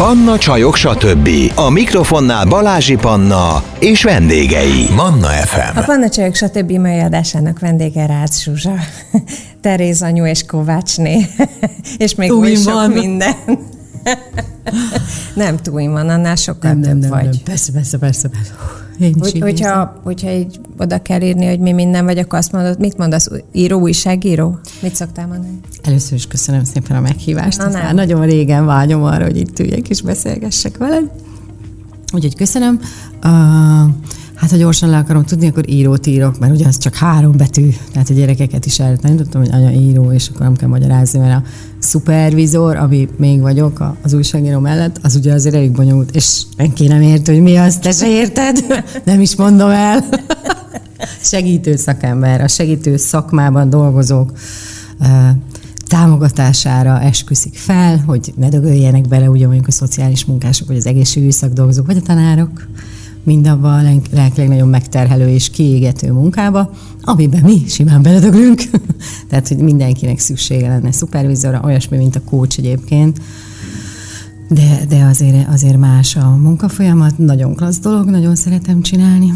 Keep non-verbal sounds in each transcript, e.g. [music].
Panna Csajok, stb. A mikrofonnál Balázsi Panna és vendégei. Manna FM. A Panna Csajok, stb. mai adásának vendége Rácz Zsuzsa, [laughs] Teréz anyu és Kovácsné, [laughs] és még oly sok van. minden. [laughs] nem túl van, annál sokkal nem, több nem, vagy. nem. Persze, persze, persze. persze. Én is Úgy, hogyha, hogyha így oda kell írni, hogy mi minden vagy, akkor azt mondod, mit mondasz? Író, újságíró? Mit szoktál mondani? Először is köszönöm szépen a meghívást. Na, már nagyon régen vágyom arra, hogy itt üljek és beszélgessek veled. Úgyhogy köszönöm. Uh, hát, ha gyorsan le akarom tudni, akkor írót írok, mert ugye az csak három betű, tehát a gyerekeket is el, nem tudtam, hogy anya író, és akkor nem kell magyarázni, mert a szupervizor, ami még vagyok az újságíró mellett, az ugye azért elég bonyolult, és senki nem ért, hogy mi az, te se érted, [laughs] nem is mondom el. [laughs] segítő szakember, a segítő szakmában dolgozók támogatására esküszik fel, hogy ne dögöljenek bele ugye mondjuk a szociális munkások, vagy az egészségügyi szakdolgozók, vagy a tanárok, mindabba a lelkileg nagyon megterhelő és kiégető munkába, amiben mi simán beledöglünk. [laughs] Tehát, hogy mindenkinek szüksége lenne szupervizorra, olyasmi, mint a coach egyébként, de, de azért, azért más a munkafolyamat, nagyon klassz dolog, nagyon szeretem csinálni.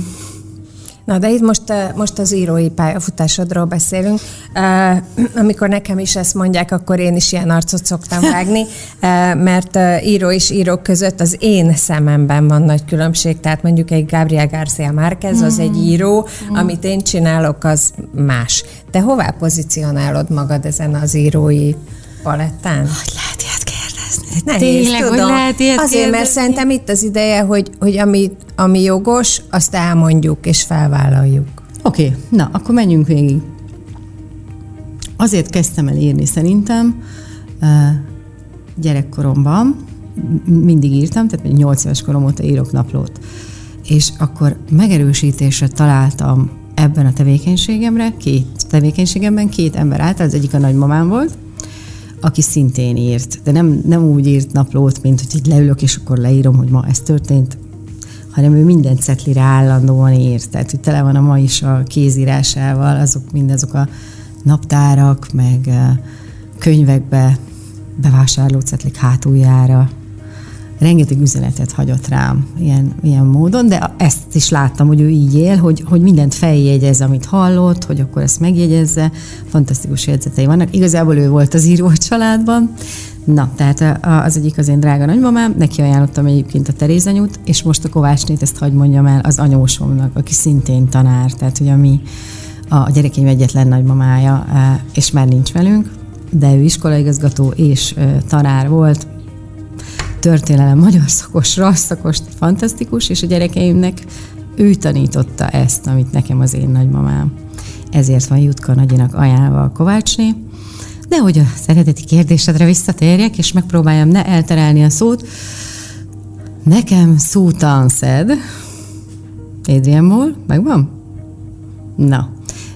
Na, de itt most, eh, most az írói pályafutásodról beszélünk. Eh, Amikor nekem is ezt mondják, akkor én is ilyen arcot szoktam [laughs] vágni, eh, mert író és írók között az én szememben van nagy különbség. Tehát mondjuk egy Gabriel García Márquez, az egy író, amit én csinálok, az más. Te hová pozícionálod magad ezen az írói palettán? Hogy lehet ilyet? Nehéz, Tényleg, tudom. hogy lehet ilyet Azért, mert kérdezni? szerintem itt az ideje, hogy, hogy ami, ami jogos, azt elmondjuk és felvállaljuk. Oké, okay, na, akkor menjünk végig. Azért kezdtem el írni szerintem gyerekkoromban, mindig írtam, tehát 8 éves korom óta írok naplót. És akkor megerősítésre találtam ebben a tevékenységemre, két tevékenységemben két ember állt, az egyik a nagymamám volt, aki szintén írt, de nem, nem úgy írt naplót, mint hogy így leülök, és akkor leírom, hogy ma ez történt, hanem ő minden cetlire állandóan írt. Tehát, hogy tele van a ma is a kézírásával, azok mindazok a naptárak, meg könyvekbe bevásárló cetlik hátuljára. Rengeteg üzenetet hagyott rám ilyen, ilyen módon, de ezt is láttam, hogy ő így él, hogy, hogy mindent feljegyez, amit hallott, hogy akkor ezt megjegyezze. Fantasztikus jegyzetei vannak. Igazából ő volt az író a családban. Na, tehát az egyik az én drága nagymamám, neki ajánlottam egyébként a Terézanyút, és most a Kovácsnét, ezt hagyd mondjam el, az anyósomnak, aki szintén tanár, tehát ugye mi a gyerekeim egyetlen nagymamája, eh, és már nincs velünk, de ő iskolaigazgató és eh, tanár volt, történelem magyar szakos, rasszakos, fantasztikus, és a gyerekeimnek ő tanította ezt, amit nekem az én nagymamám. Ezért van Jutka nagyinak ajánlva a Kovácsné. De hogy a szereteti kérdésedre visszatérjek, és megpróbáljam ne elterelni a szót, nekem Sutan szed, Adrian Moll, megvan? Na,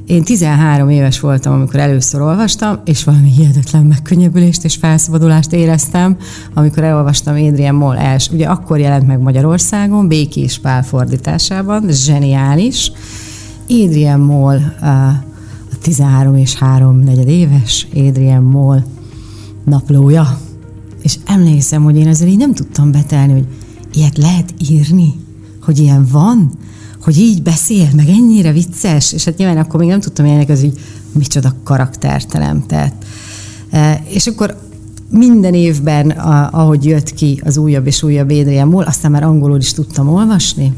én 13 éves voltam, amikor először olvastam, és valami hihetetlen megkönnyebbülést és felszabadulást éreztem, amikor elolvastam Adrian Moll els. Ugye akkor jelent meg Magyarországon, Békés Pál fordításában, zseniális. Adrian Moll, a a 13 és 3 negyed éves Adrian Moll naplója. És emlékszem, hogy én ezzel így nem tudtam betelni, hogy ilyet lehet írni, hogy ilyen van, hogy így beszél, meg ennyire vicces, és hát nyilván akkor még nem tudtam ilyenek, az így micsoda karakter teremtett. E, És akkor minden évben, ahogy jött ki az újabb és újabb Adrian Moll, aztán már angolul is tudtam olvasni,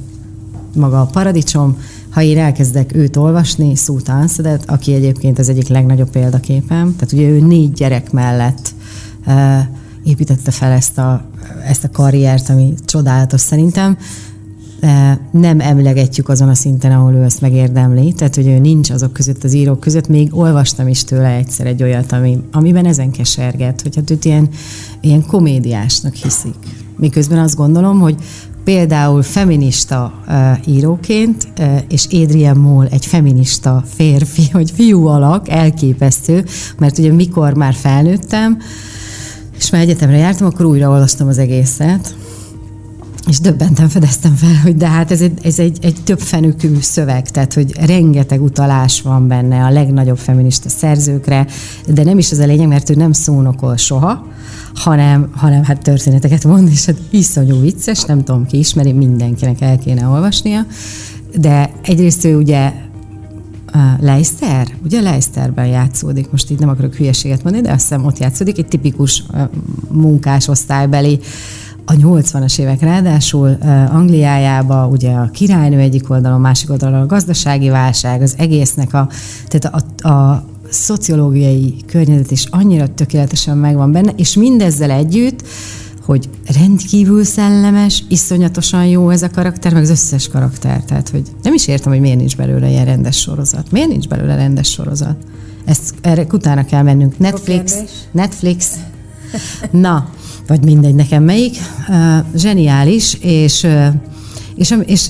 maga a paradicsom, ha én elkezdek őt olvasni, Suta Ansedet, aki egyébként az egyik legnagyobb példaképem, tehát ugye ő négy gyerek mellett uh, építette fel ezt a, ezt a karriert, ami csodálatos szerintem. Nem emlegetjük azon a szinten, ahol ő ezt megérdemli, tehát hogy ő nincs azok között az írók között, még olvastam is tőle egyszer egy olyat, ami, amiben ezen keserget, hogy hát őt ilyen, ilyen komédiásnak hiszik. Miközben azt gondolom, hogy például feminista uh, íróként, uh, és Adrian Moll egy feminista férfi, [laughs] vagy fiú alak, elképesztő, mert ugye mikor már felnőttem, és már egyetemre jártam, akkor újra olvastam az egészet, és döbbenten fedeztem fel, hogy de hát ez egy, ez egy, egy több fenükű szöveg, tehát hogy rengeteg utalás van benne a legnagyobb feminista szerzőkre, de nem is az a lényeg, mert ő nem szónokol soha, hanem, hanem hát történeteket mond, és hát iszonyú vicces, nem tudom ki ismeri, mindenkinek el kéne olvasnia, de egyrészt ő ugye Leicester, ugye Leicesterben játszódik, most így nem akarok hülyeséget mondani, de azt hiszem ott játszódik, egy tipikus uh, munkásosztálybeli a 80-as évek ráadásul Angliájába ugye a királynő egyik oldalon, másik oldalon a gazdasági válság, az egésznek a, tehát a, a szociológiai környezet is annyira tökéletesen megvan benne, és mindezzel együtt, hogy rendkívül szellemes, iszonyatosan jó ez a karakter, meg az összes karakter. Tehát, hogy nem is értem, hogy miért nincs belőle ilyen rendes sorozat. Miért nincs belőle rendes sorozat? Ezt erre utána kell mennünk. Netflix. Netflix. Na, vagy mindegy, nekem melyik. Zseniális, és, és, és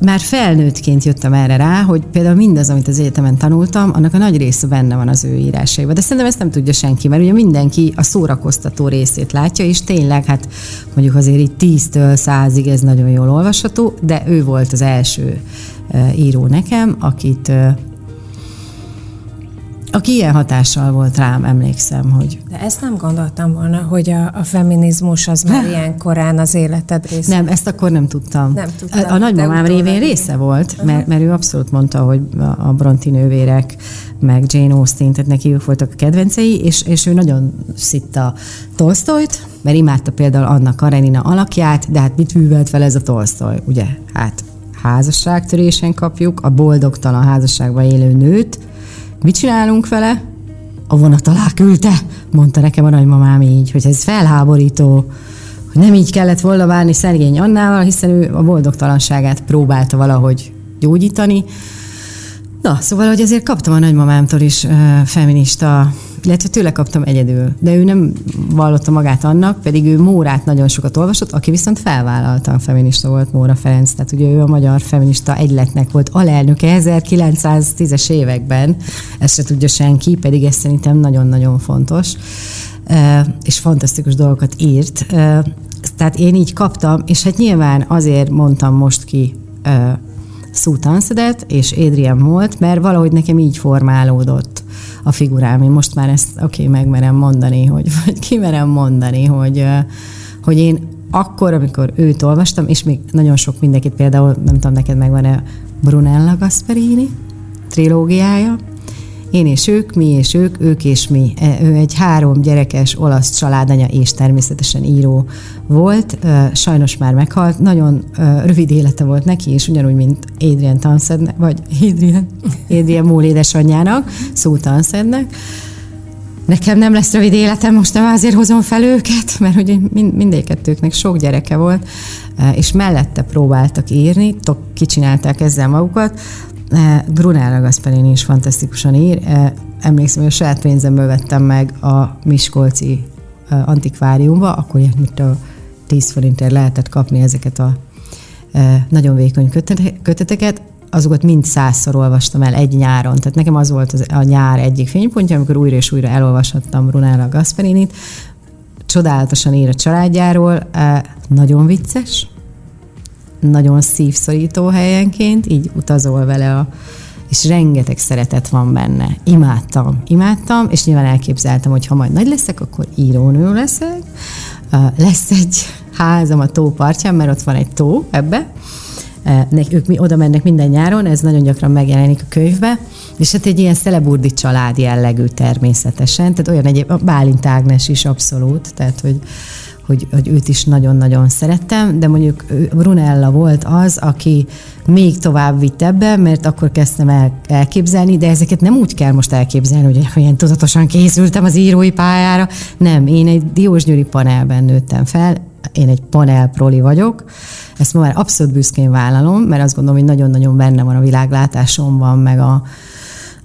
már felnőttként jöttem erre rá, hogy például mindaz, amit az egyetemen tanultam, annak a nagy része benne van az ő írásaiban. De szerintem ezt nem tudja senki, mert ugye mindenki a szórakoztató részét látja, és tényleg, hát mondjuk azért itt 10-től 100-ig ez nagyon jól olvasható, de ő volt az első író nekem, akit aki ilyen hatással volt rám, emlékszem, hogy... De ezt nem gondoltam volna, hogy a, a feminizmus az már ilyen korán az életed része. Nem, ezt akkor nem tudtam. Nem tudtam. A, a nagymamám révén része volt, mert, mert ő abszolút mondta, hogy a Bronti nővérek, meg Jane Austen, tehát neki ők voltak a kedvencei, és, és ő nagyon szitta Tolstoyt, mert imádta például Anna Karenina alakját, de hát mit művelt fel ez a Tolstoy, ugye? Hát házasságtörésen kapjuk a boldogtalan házasságban élő nőt, Mit csinálunk vele? A vonat alá küldte, mondta nekem a nagymamám így, hogy ez felháborító, hogy nem így kellett volna várni Szergény Annával, hiszen ő a boldogtalanságát próbálta valahogy gyógyítani. Na, szóval, hogy azért kaptam a nagymamámtól is uh, feminista illetve tőle kaptam egyedül. De ő nem vallotta magát annak, pedig ő Mórát nagyon sokat olvasott, aki viszont felvállalta, feminista volt Móra Ferenc, tehát ugye ő a magyar feminista egyletnek volt alelnöke 1910-es években, ezt se tudja senki, pedig ez szerintem nagyon-nagyon fontos, és fantasztikus dolgokat írt. Tehát én így kaptam, és hát nyilván azért mondtam most ki Sue Tanszedet és Adrian volt, mert valahogy nekem így formálódott a figurám. Én most már ezt oké, okay, megmerem mondani, hogy, vagy kimerem mondani, hogy, hogy én akkor, amikor őt olvastam, és még nagyon sok mindenkit, például nem tudom, neked megvan-e Brunella Gasperini trilógiája, én és ők, mi és ők, ők és mi. E, ő egy három gyerekes olasz családanya és természetesen író volt. Sajnos már meghalt. Nagyon rövid élete volt neki, és ugyanúgy, mint Adrian Tanszednek, vagy Adrian, Adrian Mól édesanyjának, Szó Tanszednek. Nekem nem lesz rövid életem, most nem azért hozom fel őket, mert hogy mind, mindegyikettőknek sok gyereke volt, és mellette próbáltak írni, kicsinálták ezzel magukat, Brunella Gasparini is fantasztikusan ír. Emlékszem, hogy a saját pénzemből vettem meg a Miskolci antikváriumba, akkor ilyen, mint a 10 forintért lehetett kapni ezeket a nagyon vékony köteteket, azokat mind százszor olvastam el egy nyáron. Tehát nekem az volt az, a nyár egyik fénypontja, amikor újra és újra elolvashattam Brunella Gasperinit. Csodálatosan ír a családjáról, nagyon vicces, nagyon szívszorító helyenként, így utazol vele a és rengeteg szeretet van benne. Imádtam, imádtam, és nyilván elképzeltem, hogy ha majd nagy leszek, akkor írónő leszek. Lesz egy házam a tó partján, mert ott van egy tó ebbe. Ők mi oda mennek minden nyáron, ez nagyon gyakran megjelenik a könyvbe, és hát egy ilyen szeleburdi család jellegű természetesen, tehát olyan egyéb, Bálint Ágnes is abszolút, tehát hogy hogy, hogy őt is nagyon-nagyon szerettem, de mondjuk Brunella volt az, aki még tovább vitt ebbe, mert akkor kezdtem el, elképzelni, de ezeket nem úgy kell most elképzelni, hogy olyan tudatosan készültem az írói pályára. Nem, én egy Diósgyőri panelben nőttem fel, én egy panel proli vagyok, ezt ma már abszolút büszkén vállalom, mert azt gondolom, hogy nagyon-nagyon benne van a világlátásomban, meg a,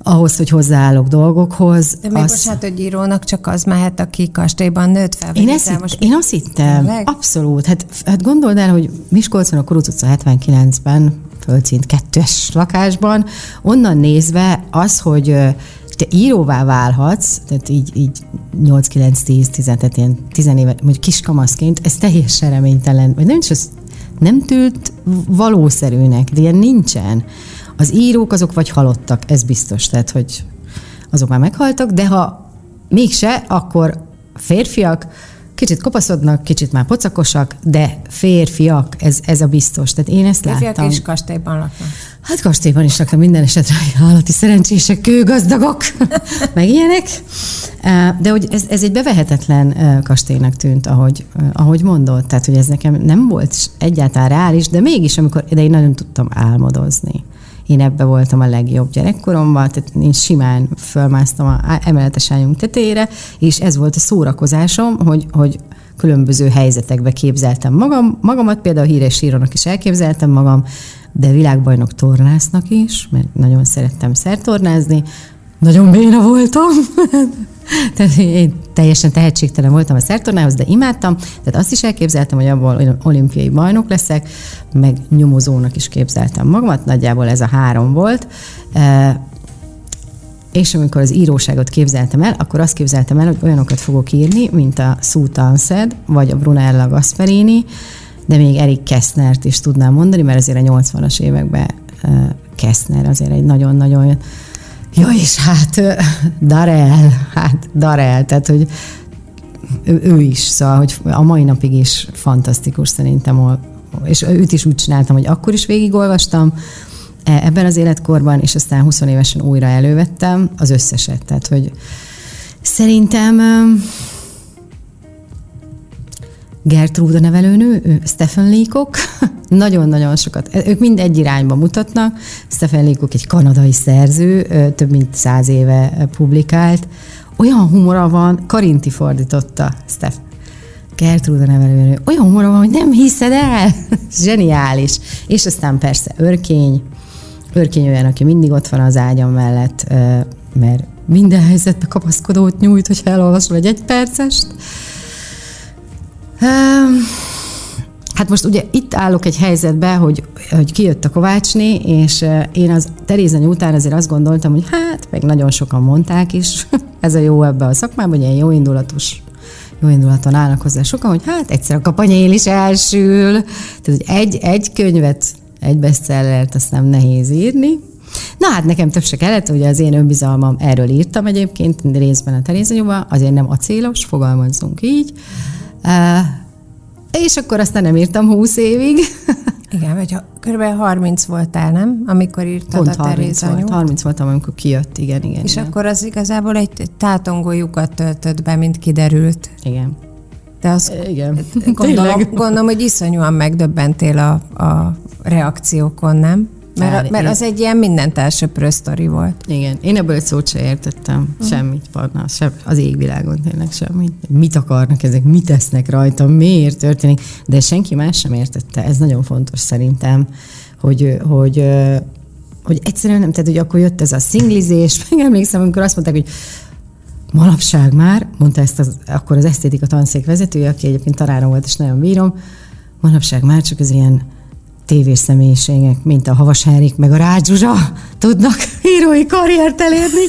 ahhoz, hogy hozzáállok dolgokhoz. De még az... bocsánat, hogy írónak csak az mehet, aki kastélyban nőtt fel. Én, ezt hitt, most én azt hittem, tényleg? abszolút. Hát, hát gondold el, hogy Miskolcon a Kuruc utca 79-ben földszint kettős lakásban, onnan nézve az, hogy te íróvá válhatsz, tehát így, így 8-9-10, 10, tehát ilyen 10 éve, vagy kiskamaszként, ez teljesen reménytelen, vagy nem is az nem tűnt valószerűnek, de ilyen nincsen. Az írók azok vagy halottak, ez biztos, tehát hogy azok már meghaltak, de ha mégse, akkor férfiak kicsit kopaszodnak, kicsit már pocakosak, de férfiak, ez, ez a biztos. Tehát én ezt Férfiak láttam. és kastélyban laknak. Hát kastélyban is laktam minden esetre, állati szerencsések, kőgazdagok, [laughs] meg ilyenek. De hogy ez, ez egy bevehetetlen kastélynak tűnt, ahogy, ahogy mondod. Tehát, hogy ez nekem nem volt egyáltalán reális, de mégis, amikor, de én nagyon tudtam álmodozni. Én ebbe voltam a legjobb gyerekkoromban, tehát én simán fölmásztam a emeletes ágyunk tetejére, és ez volt a szórakozásom, hogy, hogy különböző helyzetekbe képzeltem magam, magamat, például híres írónak is elképzeltem magam, de világbajnok tornásznak is, mert nagyon szerettem szertornázni, nagyon béna voltam. [laughs] [laughs] tehát én teljesen tehetségtelen voltam a szertornához, de imádtam. Tehát azt is elképzeltem, hogy abból olimpiai bajnok leszek, meg nyomozónak is képzeltem magamat, nagyjából ez a három volt. E, és amikor az íróságot képzeltem el, akkor azt képzeltem el, hogy olyanokat fogok írni, mint a Sue Townsend, vagy a Brunella Gasperini, de még Erik Kessnert is tudnám mondani, mert azért a 80-as években Kessner azért egy nagyon-nagyon Ja, és hát Darel, hát Darel, tehát hogy ő, ő is, szóval, hogy a mai napig is fantasztikus szerintem, és őt is úgy csináltam, hogy akkor is végigolvastam, e, ebben az életkorban, és aztán 20 évesen újra elővettem az összeset. Tehát, hogy szerintem Gertrude nevelőnő, Stephen Leacock, [laughs] nagyon-nagyon sokat. Ők mind egy irányba mutatnak. Stephen Leacock egy kanadai szerző, több mint száz éve publikált. Olyan humora van, Karinti fordította, Steph. Gertrude nevelőnő. Olyan humora van, hogy nem hiszed el. [laughs] Zseniális. És aztán persze Örkény. Örkény olyan, aki mindig ott van az ágyam mellett, mert minden helyzetbe kapaszkodót nyújt, hogy elolvasol egy egypercest. Hát most ugye itt állok egy helyzetbe, hogy, hogy kijött a Kovácsné, és én az Terézany után azért azt gondoltam, hogy hát, meg nagyon sokan mondták is, [laughs] ez a jó ebbe a szakmában, hogy ilyen jó indulatos jó indulaton állnak hozzá sokan, hogy hát egyszer a kapanyél is elsül. Tehát, hogy egy, egy könyvet, egy bestsellert, azt nem nehéz írni. Na hát nekem több se kellett, ugye az én önbizalmam, erről írtam egyébként részben a Terézanyóban, azért nem acélos, fogalmazzunk így. És akkor aztán nem írtam 20 évig. [laughs] Igen, vagy kb. 30 voltál, nem? Amikor írtad Pont a 30 volt, 30 voltam, amikor kijött, igen, igen. És igen. akkor az igazából egy tátongó lyukat töltött be, mint kiderült. Igen. De az igen. Gondolom, gondolom, hogy iszonyúan megdöbbentél a, a reakciókon, nem? Mert, a, mert az egy ilyen mindent elsöprő sztori volt. Igen, én ebből egy szót se értettem. Uh-huh. Semmit, Parna, sem, az égvilágon tényleg semmit. Mit akarnak ezek, mit tesznek rajta, miért történik, de senki más sem értette. Ez nagyon fontos szerintem, hogy, hogy, hogy egyszerűen nem, tehát hogy akkor jött ez a szinglizés, [laughs] megemlékszem, amikor azt mondták, hogy manapság már, mondta ezt az, akkor az esztétika tanszék vezetője, aki egyébként tanárom volt, és nagyon bírom, manapság már csak az ilyen tévés személyiségek, mint a Havas Henrik, meg a Rádzsuzsa tudnak írói karriert elérni.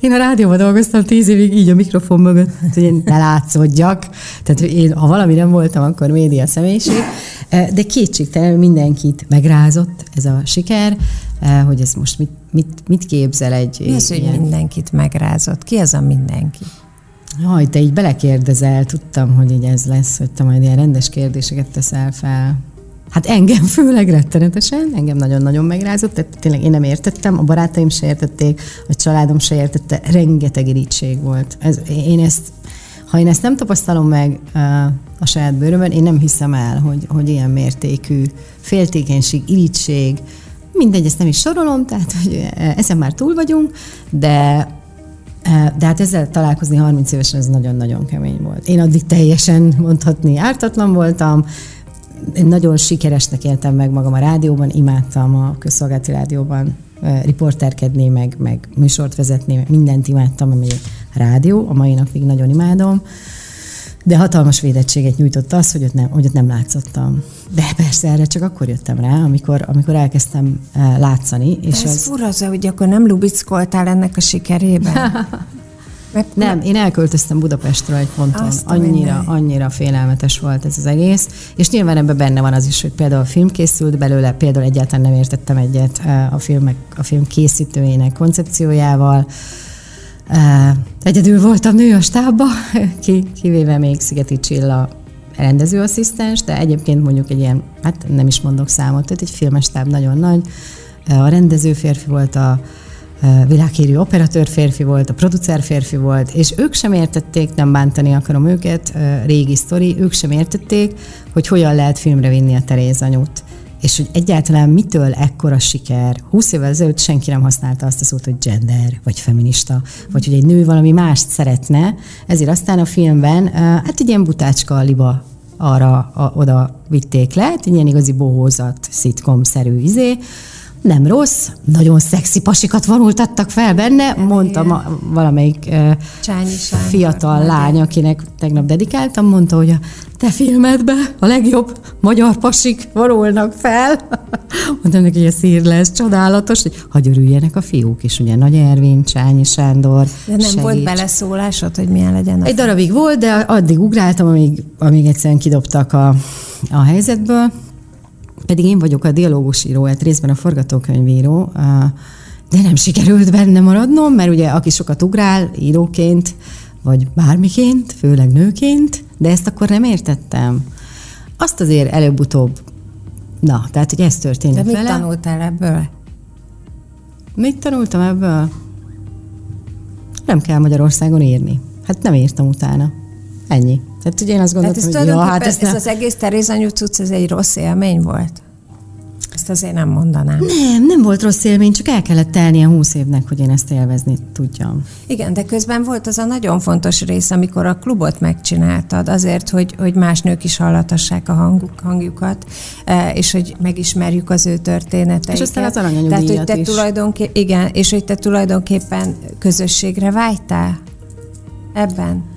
Én a rádióban dolgoztam tíz évig így a mikrofon mögött, hogy én ne látszódjak. Tehát én, ha valami nem voltam, akkor média személyiség. De kétségtelen mindenkit megrázott ez a siker, hogy ez most mit, mit, mit képzel egy... Mi az, ilyen... hogy mindenkit megrázott? Ki az a mindenki? Jaj, te így belekérdezel, tudtam, hogy így ez lesz, hogy te majd ilyen rendes kérdéseket teszel fel. Hát engem főleg rettenetesen, engem nagyon-nagyon megrázott, tehát tényleg én nem értettem, a barátaim se értették, a családom se értette, rengeteg irítség volt. Ez, én ezt, ha én ezt nem tapasztalom meg a saját bőrömön, én nem hiszem el, hogy, hogy ilyen mértékű féltékenység, irítség, mindegy, ezt nem is sorolom, tehát hogy ezen már túl vagyunk, de de hát ezzel találkozni 30 évesen ez nagyon-nagyon kemény volt. Én addig teljesen mondhatni ártatlan voltam, nagyon sikeresnek éltem meg magam a rádióban, imádtam a közszolgálati rádióban riporterkedni, meg, meg műsort vezetni, meg mindent imádtam, ami rádió, a mai napig nagyon imádom. De hatalmas védettséget nyújtott az, hogy ott nem, hogy ott nem látszottam. De persze erre csak akkor jöttem rá, amikor, amikor elkezdtem látszani. És ez az... fura, hogy akkor nem lubickoltál ennek a sikerében. [laughs] Mert nem, én elköltöztem Budapestről egy ponton. Azt annyira, annyira félelmetes volt ez az egész. És nyilván ebben benne van az is, hogy például a film készült belőle, például egyáltalán nem értettem egyet a, filmek, a film készítőjének koncepciójával. Egyedül voltam nő a stábba, [laughs] kivéve még Szigeti Csilla rendezőasszisztens, de egyébként mondjuk egy ilyen, hát nem is mondok számot, tehát egy filmes táb nagyon nagy. A rendező férfi volt, a világhírű operatőr férfi volt, a producer férfi volt, és ők sem értették, nem bántani akarom őket, régi sztori, ők sem értették, hogy hogyan lehet filmre vinni a Teréz anyut. És hogy egyáltalán mitől ekkora siker. 20 évvel ezelőtt senki nem használta azt a szót, hogy gender, vagy feminista, vagy hogy egy nő valami mást szeretne, ezért aztán a filmben, hát egy ilyen butácska liba arra a, oda vitték le, egy ilyen igazi bohózat, szitkom-szerű izé, nem rossz, nagyon szexi pasikat vonultattak fel benne, mondta ma, valamelyik Csányi fiatal lány, akinek tegnap dedikáltam, mondta, hogy a te filmedbe a legjobb magyar pasik vonulnak fel. [laughs] Mondta neki, hogy a szír lesz csodálatos, hogy hagy örüljenek a fiúk is, ugye Nagy Ervin, Csányi Sándor. De nem segíts. volt beleszólásod, hogy milyen legyen a Egy darabig volt, de addig ugráltam, amíg, amíg egyszerűen kidobtak a, a helyzetből. Pedig én vagyok a dialógusíró, hát részben a forgatókönyvíró, de nem sikerült benne maradnom, mert ugye aki sokat ugrál íróként, vagy bármiként, főleg nőként, de ezt akkor nem értettem. Azt azért előbb-utóbb, na, tehát, hogy ez történt De mit vele. tanultál ebből? Mit tanultam ebből? Nem kell Magyarországon írni. Hát nem írtam utána. Ennyi. Tehát ugye én azt gondoltam, hogy ja, hát ez, ez ne... az egész Terézanyú cucc, ez egy rossz élmény volt? Ezt azért nem mondanám. Nem, nem volt rossz élmény, csak el kellett telnie húsz évnek, hogy én ezt élvezni tudjam. Igen, de közben volt az a nagyon fontos rész, amikor a klubot megcsináltad, azért, hogy, hogy más nők is hallatassák a hanguk, hangjukat, eh, és hogy megismerjük az ő történeteiket. És aztán az aranyanyugdíjat Tehát, hogy te is. Tulajdonképp, igen, és hogy te tulajdonképpen közösségre vágytál ebben.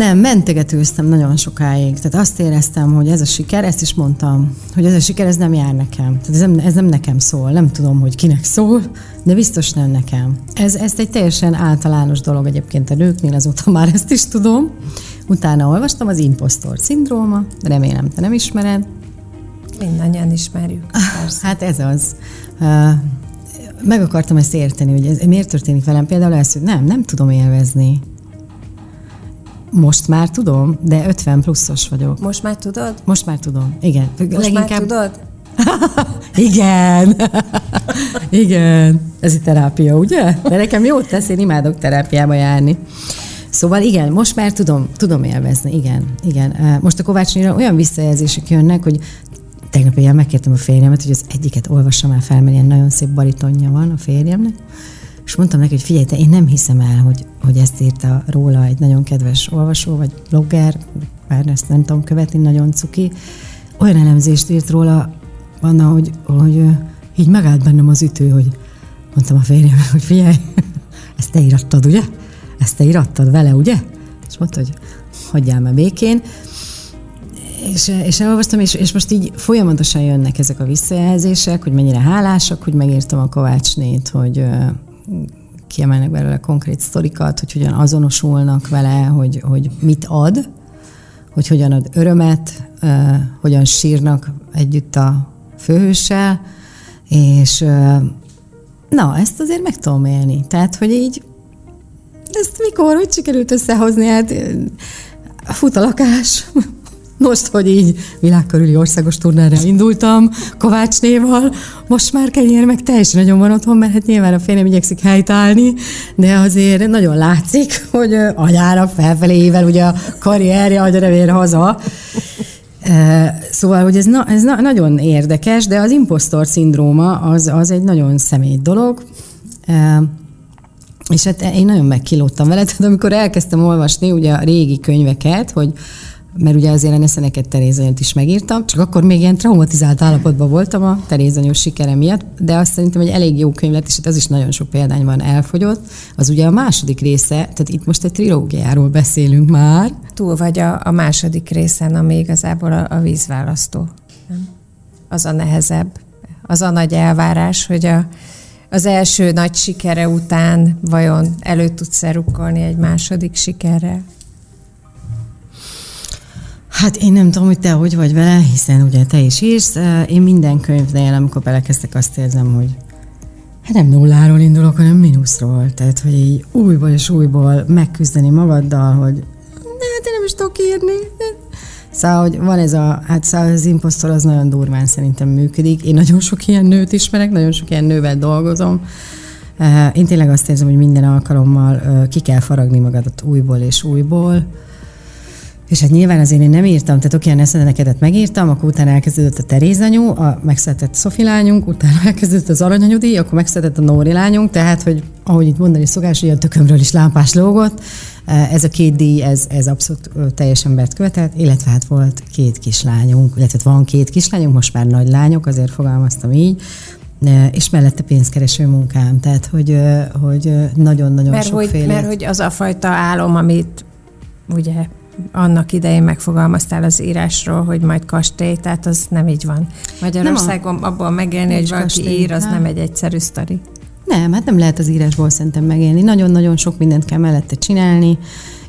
Nem, mentegetőztem nagyon sokáig. Tehát azt éreztem, hogy ez a siker, ezt is mondtam, hogy ez a siker, ez nem jár nekem. Tehát ez nem, ez nem nekem szól. Nem tudom, hogy kinek szól, de biztos nem nekem. Ez, ez egy teljesen általános dolog egyébként a nőknél, azóta már ezt is tudom. Utána olvastam az impostor szindróma, remélem te nem ismered. Mindannyian ismerjük. Persze. Hát ez az. Meg akartam ezt érteni, hogy ez miért történik velem. Például ez, hogy nem, nem tudom élvezni. Most már tudom, de 50 pluszos vagyok. Most már tudod? Most már tudom, igen. Most Leginkább... már tudod? [laughs] igen. [laughs] igen. Ez egy terápia, ugye? De nekem jót tesz, én imádok terápiába járni. Szóval igen, most már tudom, tudom élvezni, igen, igen. Most a Kovácsnyira olyan visszajelzések jönnek, hogy tegnap ilyen megkértem a férjemet, hogy az egyiket olvassam el fel, mert ilyen nagyon szép baritonja van a férjemnek, és mondtam neki, hogy figyelj, te én nem hiszem el, hogy, hogy ezt írta róla egy nagyon kedves olvasó, vagy blogger, bár ezt nem tudom követni, nagyon cuki. Olyan elemzést írt róla, Anna, hogy, hogy így megállt bennem az ütő, hogy mondtam a férjem, hogy figyelj, [laughs] ezt te írattad, ugye? Ezt te írattad vele, ugye? És mondta, hogy hagyjál már békén. És, és elolvastam, és, és most így folyamatosan jönnek ezek a visszajelzések, hogy mennyire hálásak, hogy megírtam a Kovácsnét, hogy kiemelnek belőle konkrét sztorikat, hogy hogyan azonosulnak vele, hogy, hogy mit ad, hogy hogyan ad örömet, hogyan sírnak együtt a főhőssel, és na, ezt azért meg tudom élni. Tehát, hogy így ezt mikor, hogy sikerült összehozni? Hát fut a lakás, most, hogy így világkörüli országos turnára indultam Kovácsnéval, most már kenyér meg teljesen nagyon van otthon, mert hát nyilván a férjem igyekszik helytállni, de azért nagyon látszik, hogy anyára felfelével ugye a karrierje agyra vér haza. Szóval, hogy ez, na, ez na, nagyon érdekes, de az impostor szindróma az, az egy nagyon személy dolog. És hát én nagyon megkilódtam vele, tehát amikor elkezdtem olvasni ugye a régi könyveket, hogy mert ugye azért a Neszeneket Terézanyot is megírtam, csak akkor még ilyen traumatizált állapotban voltam a Terézanyos sikere miatt, de azt szerintem, hogy elég jó könyv lett, és az is nagyon sok példány van elfogyott. Az ugye a második része, tehát itt most egy trilógiáról beszélünk már. Túl vagy a, a második részen, ami igazából a, a vízválasztó. Az a nehezebb. Az a nagy elvárás, hogy a, az első nagy sikere után vajon elő tudsz rukkolni egy második sikerre? Hát én nem tudom, hogy te hogy vagy vele, hiszen ugye te is írsz. Én minden könyvnél, amikor belekezdtek, azt érzem, hogy hát nem nulláról indulok, hanem mínuszról. Tehát, hogy így újból és újból megküzdeni magaddal, hogy de hát én nem is tudok írni. Szóval, hogy van ez a, hát szóval az imposztor az nagyon durván szerintem működik. Én nagyon sok ilyen nőt ismerek, nagyon sok ilyen nővel dolgozom. Én tényleg azt érzem, hogy minden alkalommal ki kell faragni magadat újból és újból és hát nyilván azért én nem írtam, tehát oké, a neszedenekedet megírtam, akkor utána elkezdődött a Teréz anyu, a megszületett Szofi lányunk, utána [laughs] elkezdődött az aranyanyudi, akkor megszületett a Nóri lányunk, tehát, hogy ahogy itt mondani szokás, hogy a tökömről is lámpás lógott. Ez a két díj, ez, ez abszolút teljes embert követett, illetve hát volt két kislányunk, illetve van két kislányunk, most már nagy lányok, azért fogalmaztam így, és mellette pénzkereső munkám, tehát hogy, hogy nagyon-nagyon mert sokféle. Hogy, mert hogy az a fajta álom, amit ugye annak idején megfogalmaztál az írásról, hogy majd kastély, tehát az nem így van. Magyarországon nem a, abból megélni, hogy valaki kastély, ír, az nem. nem egy egyszerű sztori. Nem, hát nem lehet az írásból szerintem megélni. Nagyon-nagyon sok mindent kell mellette csinálni,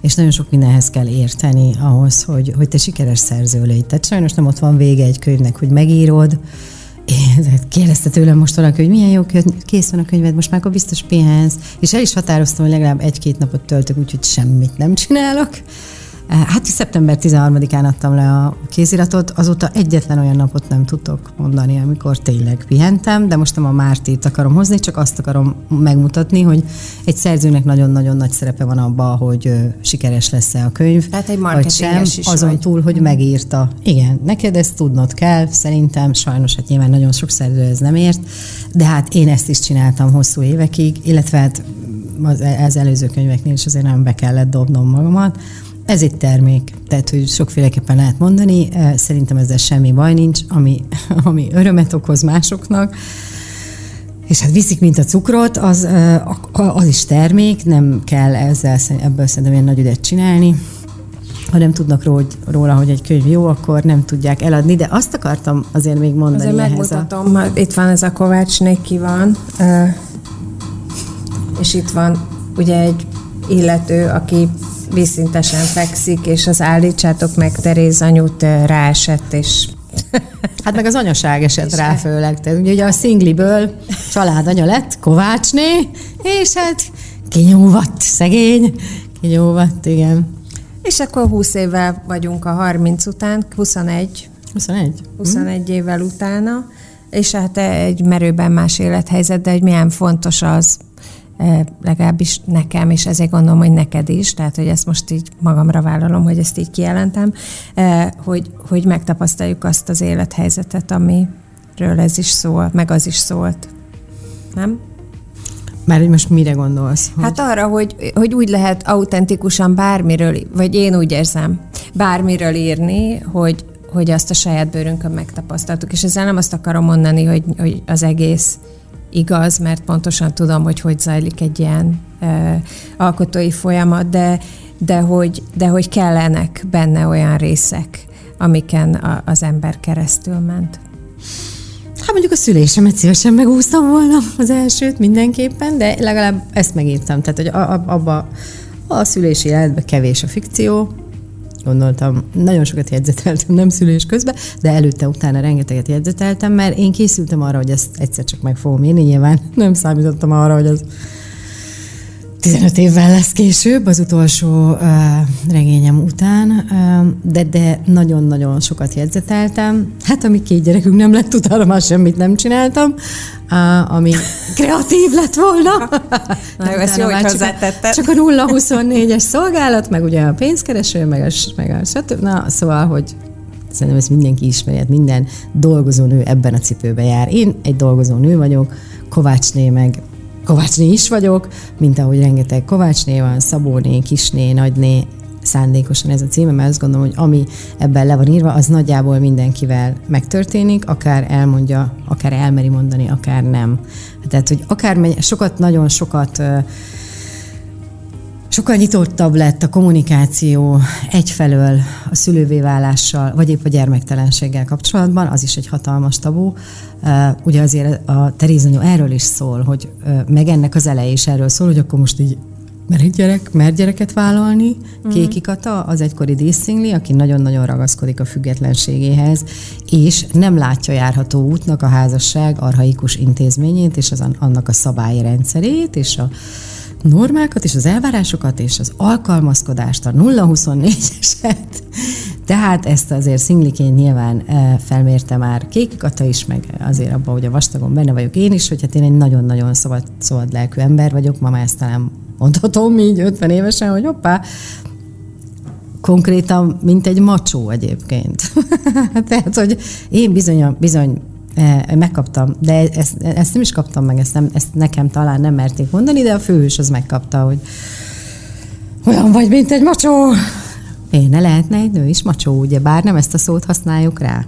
és nagyon sok mindenhez kell érteni ahhoz, hogy, hogy te sikeres szerző légy. Tehát sajnos nem ott van vége egy könyvnek, hogy megírod, kérdezte tőlem most valaki, hogy milyen jó, kész van a könyved, most már akkor biztos pihensz. És el is határoztam, hogy legalább egy-két napot töltök, úgyhogy semmit nem csinálok. Hát szeptember 13-án adtam le a kéziratot, azóta egyetlen olyan napot nem tudtok mondani, amikor tényleg pihentem, de most nem a Mártit akarom hozni, csak azt akarom megmutatni, hogy egy szerzőnek nagyon-nagyon nagy szerepe van abban, hogy sikeres lesz-e a könyv. Tehát egy vagy sem, is azon vagy. túl, hogy megírta. Igen, neked ezt tudnod kell, szerintem, sajnos hát nyilván nagyon sok szerző ez nem ért, de hát én ezt is csináltam hosszú évekig, illetve hát az, az előző könyveknél is azért nem be kellett dobnom magamat, ez egy termék, tehát hogy sokféleképpen lehet mondani, szerintem ezzel semmi baj nincs, ami, [laughs] ami örömet okoz másoknak, és hát viszik, mint a cukrot, az, az is termék, nem kell ezzel, ebből szerintem ilyen nagy ügyet csinálni. Ha nem tudnak róla, hogy egy könyv jó, akkor nem tudják eladni, de azt akartam azért még mondani azért megmutatom, a... itt van ez a Kovács Néki van, és itt van ugye egy illető, aki vízszintesen fekszik, és az állítsátok meg Teréz anyut ráesett, és Hát meg az anyaság esett rá főleg. Tehát ugye a szingliből családanya lett, Kovácsné, és hát kinyúvatt, szegény, kinyúvatt, igen. És akkor 20 évvel vagyunk a 30 után, 21. 21? 21 hmm. évvel utána, és hát egy merőben más élethelyzet, de hogy milyen fontos az, legalábbis nekem, és ezért gondolom, hogy neked is, tehát hogy ezt most így magamra vállalom, hogy ezt így kijelentem, hogy, hogy megtapasztaljuk azt az élethelyzetet, amiről ez is szól, meg az is szólt. Nem? Már hogy most mire gondolsz? Hogy... Hát arra, hogy, hogy úgy lehet autentikusan bármiről, vagy én úgy érzem, bármiről írni, hogy, hogy azt a saját bőrünkön megtapasztaltuk. És ezzel nem azt akarom mondani, hogy, hogy az egész igaz, mert pontosan tudom, hogy hogy zajlik egy ilyen ö, alkotói folyamat, de, de, hogy, de hogy kellenek benne olyan részek, amiken a, az ember keresztül ment. Hát mondjuk a szülésemet szívesen megúsztam volna az elsőt mindenképpen, de legalább ezt megírtam. Tehát, hogy abba a szülési életben kevés a fikció, gondoltam, nagyon sokat jegyzeteltem, nem szülés közben, de előtte, utána rengeteget jegyzeteltem, mert én készültem arra, hogy ezt egyszer csak meg fogom írni, nyilván nem számítottam arra, hogy az 15 évvel lesz később, az utolsó uh, regényem után, uh, de, de nagyon-nagyon sokat jegyzeteltem. Hát, ami két gyerekünk nem lett, utána már semmit nem csináltam, uh, ami kreatív lett volna. [laughs] Na jó, ezt jó, hogy hozzátetted. Csak, a 0-24-es szolgálat, meg ugye a pénzkereső, meg a, meg a stb. Na, szóval, hogy szerintem ezt mindenki ismeri, hát minden dolgozónő ebben a cipőben jár. Én egy dolgozó nő vagyok, Kovácsné meg Kovácsné is vagyok, mint ahogy rengeteg Kovácsné van, Szabóné, Kisné, Nagyné, szándékosan ez a címe, mert azt gondolom, hogy ami ebben le van írva, az nagyjából mindenkivel megtörténik, akár elmondja, akár elmeri mondani, akár nem. Tehát, hogy akár sokat, nagyon sokat Sokkal nyitottabb lett a kommunikáció egyfelől a szülővé válással, vagy épp a gyermektelenséggel kapcsolatban, az is egy hatalmas tabu. Ugye azért a Terézanyó erről is szól, hogy meg ennek az eleje is erről szól, hogy akkor most így mert egy gyerek, mer gyereket vállalni. Mm. Kéki Kata az egykori díszingli, aki nagyon-nagyon ragaszkodik a függetlenségéhez, és nem látja járható útnak a házasság arhaikus intézményét, és az, annak a szabályi rendszerét, és a normákat, és az elvárásokat, és az alkalmazkodást, a 0-24-eset. Tehát ezt azért szingliként nyilván e, felmérte már Kéki Kata is, meg azért abban, hogy a vastagon benne vagyok én is, hogy hát én egy nagyon-nagyon szabad, szabad lelkű ember vagyok, ma már ezt talán mondhatom így 50 évesen, hogy hoppá, konkrétan, mint egy macsó egyébként. [laughs] Tehát, hogy én bizony, bizony megkaptam, de ezt, ezt nem is kaptam meg, ezt, nem, ezt nekem talán nem merték mondani, de a főhős az megkapta, hogy olyan vagy, mint egy macsó. Én ne lehetne egy nő is macsó, ugye, bár nem ezt a szót használjuk rá.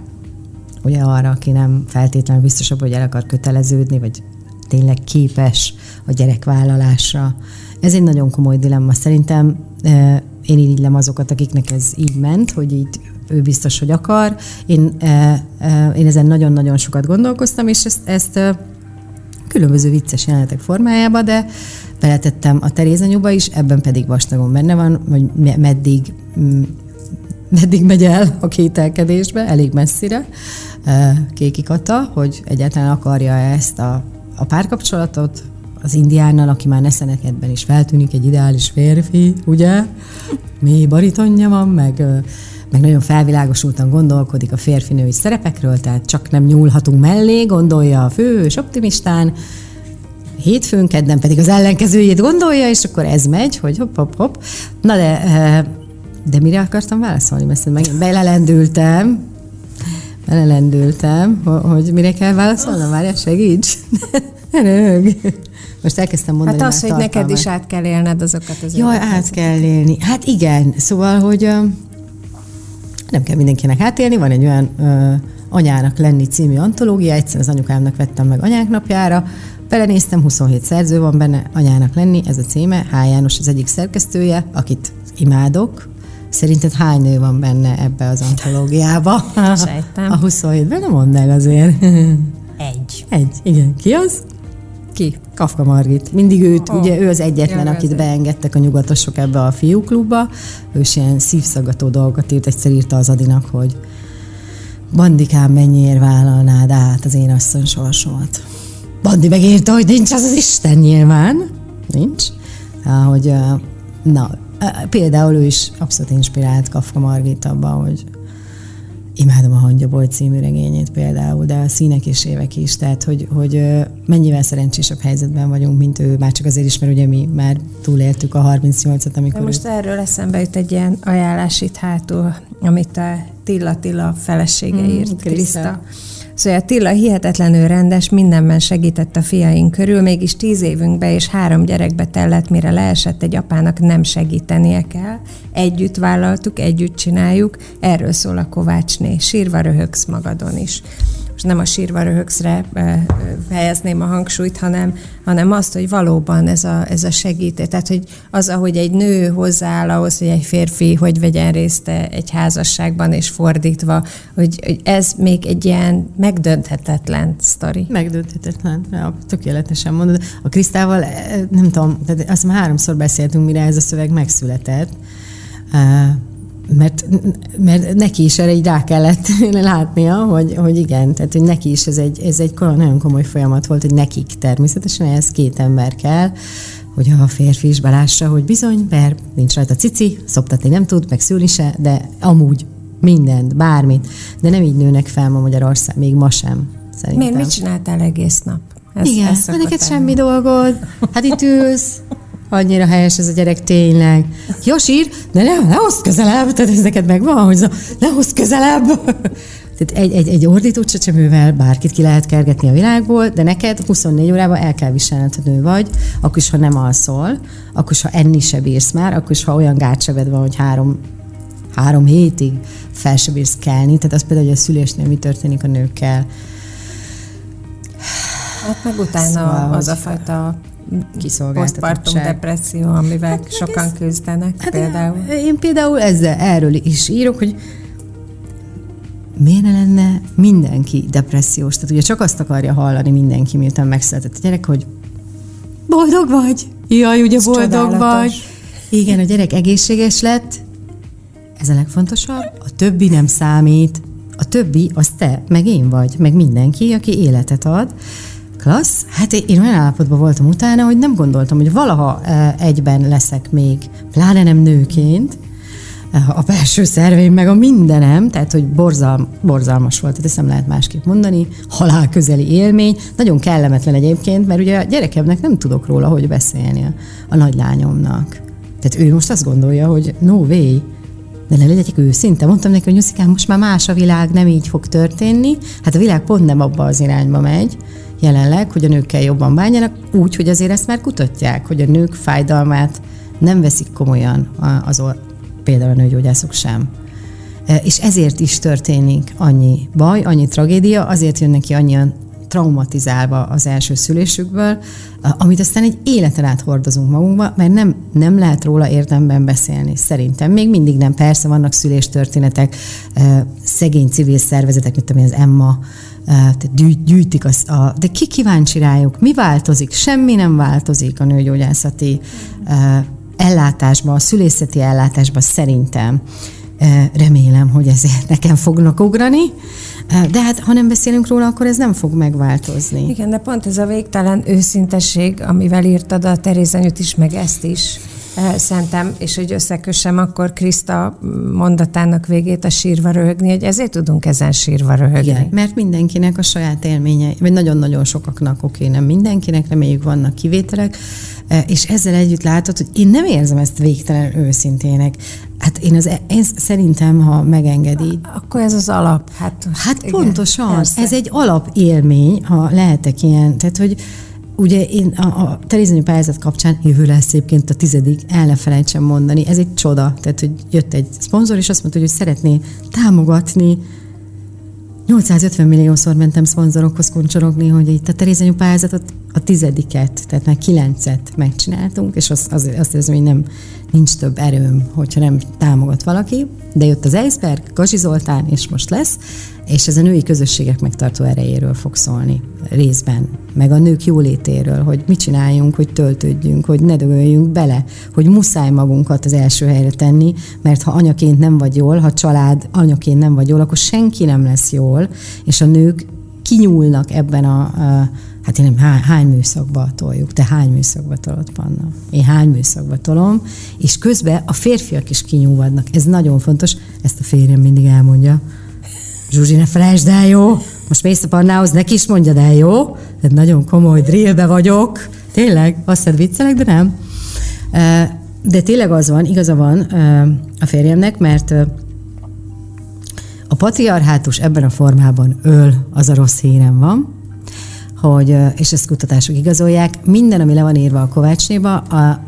Ugye arra, aki nem feltétlenül biztos, hogy el akar köteleződni, vagy tényleg képes a gyerekvállalásra. Ez egy nagyon komoly dilemma. Szerintem én irigylem azokat, akiknek ez így ment, hogy így ő biztos, hogy akar. Én, én ezen nagyon-nagyon sokat gondolkoztam, és ezt, ezt különböző vicces jelenetek formájába, de beletettem a Terézanyúba is, ebben pedig vastagon benne van, hogy meddig, meddig megy el a kételkedésbe, elég messzire Kéki hogy egyáltalán akarja ezt a, a párkapcsolatot, az indiánnal, aki már neszenekedben is feltűnik, egy ideális férfi, ugye? Mi baritonja van, meg, meg nagyon felvilágosultan gondolkodik a férfinői szerepekről, tehát csak nem nyúlhatunk mellé, gondolja a fős optimistán, hétfőn, kedden pedig az ellenkezőjét gondolja, és akkor ez megy, hogy hopp, hopp, hopp. Na de, de mire akartam válaszolni? Mert megint belelendültem, belelendültem, hogy mire kell válaszolnom, várjál, segíts! [laughs] Rög. Most elkezdtem mondani. Hát az, hogy tartalmat. neked is át kell élned azokat az Jaj, át kell élni. Hát igen, szóval, hogy nem kell mindenkinek átélni, van egy olyan ö, anyának lenni című antológia, egyszer az anyukámnak vettem meg anyák napjára, belenéztem, 27 szerző van benne, anyának lenni, ez a címe, H. János az egyik szerkesztője, akit imádok, Szerinted hány nő van benne ebbe az antológiába? Sejtem. A 27-ben nem mondd meg azért. Egy. Egy, igen. Ki az? Ki? Kafka Margit. Mindig őt, oh, ugye ő az egyetlen, akit ezért. beengedtek a nyugatosok ebbe a fiúklubba. Ő is ilyen szívszaggató dolgokat írt, egyszer írta az Adinak, hogy Bandikám, mennyiért vállalnád át az én asszony sorsomat? Bandi megírta, hogy nincs az az Isten nyilván. Nincs. Hogy, na, például ő is abszolút inspirált Kafka Margit abban, hogy Imádom a Hangyaboly című regényét például, de a színek és évek is, tehát hogy, hogy mennyivel szerencsésebb helyzetben vagyunk, mint ő, már csak azért is, mert ugye mi már túléltük a 38-at, amikor... De most ő... erről eszembe jut egy ilyen ajánlás itt hátul, amit a Tilla Tilla felesége mm, írt, Kriszta. Szóval Attila hihetetlenül rendes, mindenben segített a fiaink körül, mégis tíz évünkbe és három gyerekbe tellett, mire leesett egy apának nem segítenie kell. Együtt vállaltuk, együtt csináljuk, erről szól a Kovácsné. Sírva röhögsz magadon is nem a sírva röhögszre helyezném a hangsúlyt, hanem, hanem azt, hogy valóban ez a, ez a segítő. Tehát, hogy az, ahogy egy nő hozzááll ahhoz, hogy egy férfi hogy vegyen részt egy házasságban, és fordítva, hogy, hogy ez még egy ilyen megdönthetetlen sztori. Megdönthetetlen, ja, tökéletesen mondod. A Krisztával, nem tudom, tehát azt már háromszor beszéltünk, mire ez a szöveg megszületett mert, mert neki is erre így rá kellett [laughs] látnia, hogy, hogy igen, tehát hogy neki is ez egy, ez egy nagyon komoly folyamat volt, hogy nekik természetesen ez két ember kell, hogy a férfi is belássa, hogy bizony, mert nincs rajta cici, szoptatni nem tud, meg szülni se, de amúgy mindent, bármit, de nem így nőnek fel ma Magyarország, még ma sem. Szerintem. Miért mit csináltál egész nap? Ez, Igen, ez neked semmi dolgod. Hát itt ülsz, annyira helyes ez a gyerek tényleg. Jó sír, de ne, ne hozd közelebb, tehát ez neked megvan, hogy ne hozd közelebb. Tehát egy, egy, egy ordító csecsemővel bárkit ki lehet kergetni a világból, de neked 24 órában el kell viselned, hogy nő vagy, akkor is, ha nem alszol, akkor is, ha enni se bírsz már, akkor is, ha olyan gátsebed van, hogy három, három hétig fel se bírsz kelni. Tehát az például, hogy a szülésnél mi történik a nőkkel. Hát meg utána szóval, az a fajta Posztpartum depresszió, amivel hát sokan ez, küzdenek hát például. Én, én például ezzel erről is írok, hogy miért ne lenne mindenki depressziós? Tehát ugye csak azt akarja hallani mindenki, miután megszületett a gyerek, hogy boldog vagy? Jaj, ugye Ez boldog csodálatos. vagy? Igen, a gyerek egészséges lett, ez a legfontosabb, a többi nem számít, a többi az te, meg én vagy, meg mindenki, aki életet ad. Klassz. Hát én olyan állapotban voltam utána, hogy nem gondoltam, hogy valaha egyben leszek még, pláne nem nőként, a belső szerveim, meg a mindenem, tehát hogy borzal, borzalmas volt, tehát ezt nem lehet másképp mondani, halál közeli élmény, nagyon kellemetlen egyébként, mert ugye a gyerekemnek nem tudok róla, hogy beszélni a, a nagylányomnak. Tehát ő most azt gondolja, hogy no way, de ne legyek őszinte. Mondtam neki, hogy Nyuszikám, most már más a világ, nem így fog történni. Hát a világ pont nem abba az irányba megy jelenleg, hogy a nőkkel jobban bánjanak, úgy, hogy azért ezt már kutatják, hogy a nők fájdalmát nem veszik komolyan az, például a nőgyógyászok sem. E, és ezért is történik annyi baj, annyi tragédia, azért jönnek ki annyian traumatizálva az első szülésükből, amit aztán egy életen át hordozunk magunkba, mert nem, nem lehet róla érdemben beszélni. Szerintem még mindig nem. Persze vannak szüléstörténetek, e, szegény civil szervezetek, mint amilyen az Emma, gyűjtik azt, a, de ki kíváncsi rájuk? Mi változik? Semmi nem változik a nőgyógyászati ellátásba, a szülészeti ellátásba szerintem remélem, hogy ezért nekem fognak ugrani, de hát ha nem beszélünk róla, akkor ez nem fog megváltozni. Igen, de pont ez a végtelen őszintesség, amivel írtad a Terézenyőt is, meg ezt is, szentem, és hogy összekössem akkor Kriszta mondatának végét a sírva röhögni, hogy ezért tudunk ezen sírva röhögni. Igen, mert mindenkinek a saját élményei, vagy nagyon-nagyon sokaknak, oké, nem mindenkinek, reméljük vannak kivételek, és ezzel együtt látod, hogy én nem érzem ezt végtelen őszintének. Hát én, az, én szerintem, ha megengedi. Akkor ez az alap. Hát, hát igen, pontosan. Persze. Ez egy alapélmény, ha lehetek ilyen. Tehát, hogy Ugye én a, a Terézanyi pályázat kapcsán jövő lesz egyébként a tizedik, el ne felejtsem mondani, ez egy csoda. Tehát, hogy jött egy szponzor, és azt mondta, hogy szeretné támogatni 850 milliószor mentem szponzorokhoz kuncsorogni, hogy itt a Terézanyi pályázatot a tizediket, tehát már kilencet megcsináltunk, és azt, az, azt érzem, hogy nem, nincs több erőm, hogyha nem támogat valaki, de jött az Eisberg, Gazi Zoltán, és most lesz, és ez a női közösségek megtartó erejéről fog szólni részben, meg a nők jólétéről, hogy mit csináljunk, hogy töltődjünk, hogy ne dögöljünk bele, hogy muszáj magunkat az első helyre tenni, mert ha anyaként nem vagy jól, ha család anyaként nem vagy jól, akkor senki nem lesz jól, és a nők kinyúlnak ebben a, a Hát én nem, hány, hány műszakba toljuk? Te hány műszakba tolod, Panna? Én hány műszakba tolom, és közben a férfiak is kinyúlvadnak. Ez nagyon fontos, ezt a férjem mindig elmondja. Zsuzsi, ne felejtsd el, jó? Most mész a Pannához, neki is mondjad el, jó? Ez nagyon komoly drillbe vagyok. Tényleg? Azt hiszed viccelek, de nem. De tényleg az van, igaza van a férjemnek, mert a patriarhátus ebben a formában öl, az a rossz hírem van, hogy, és ezt kutatások igazolják, minden, ami le van írva a Kovácsnéba, a,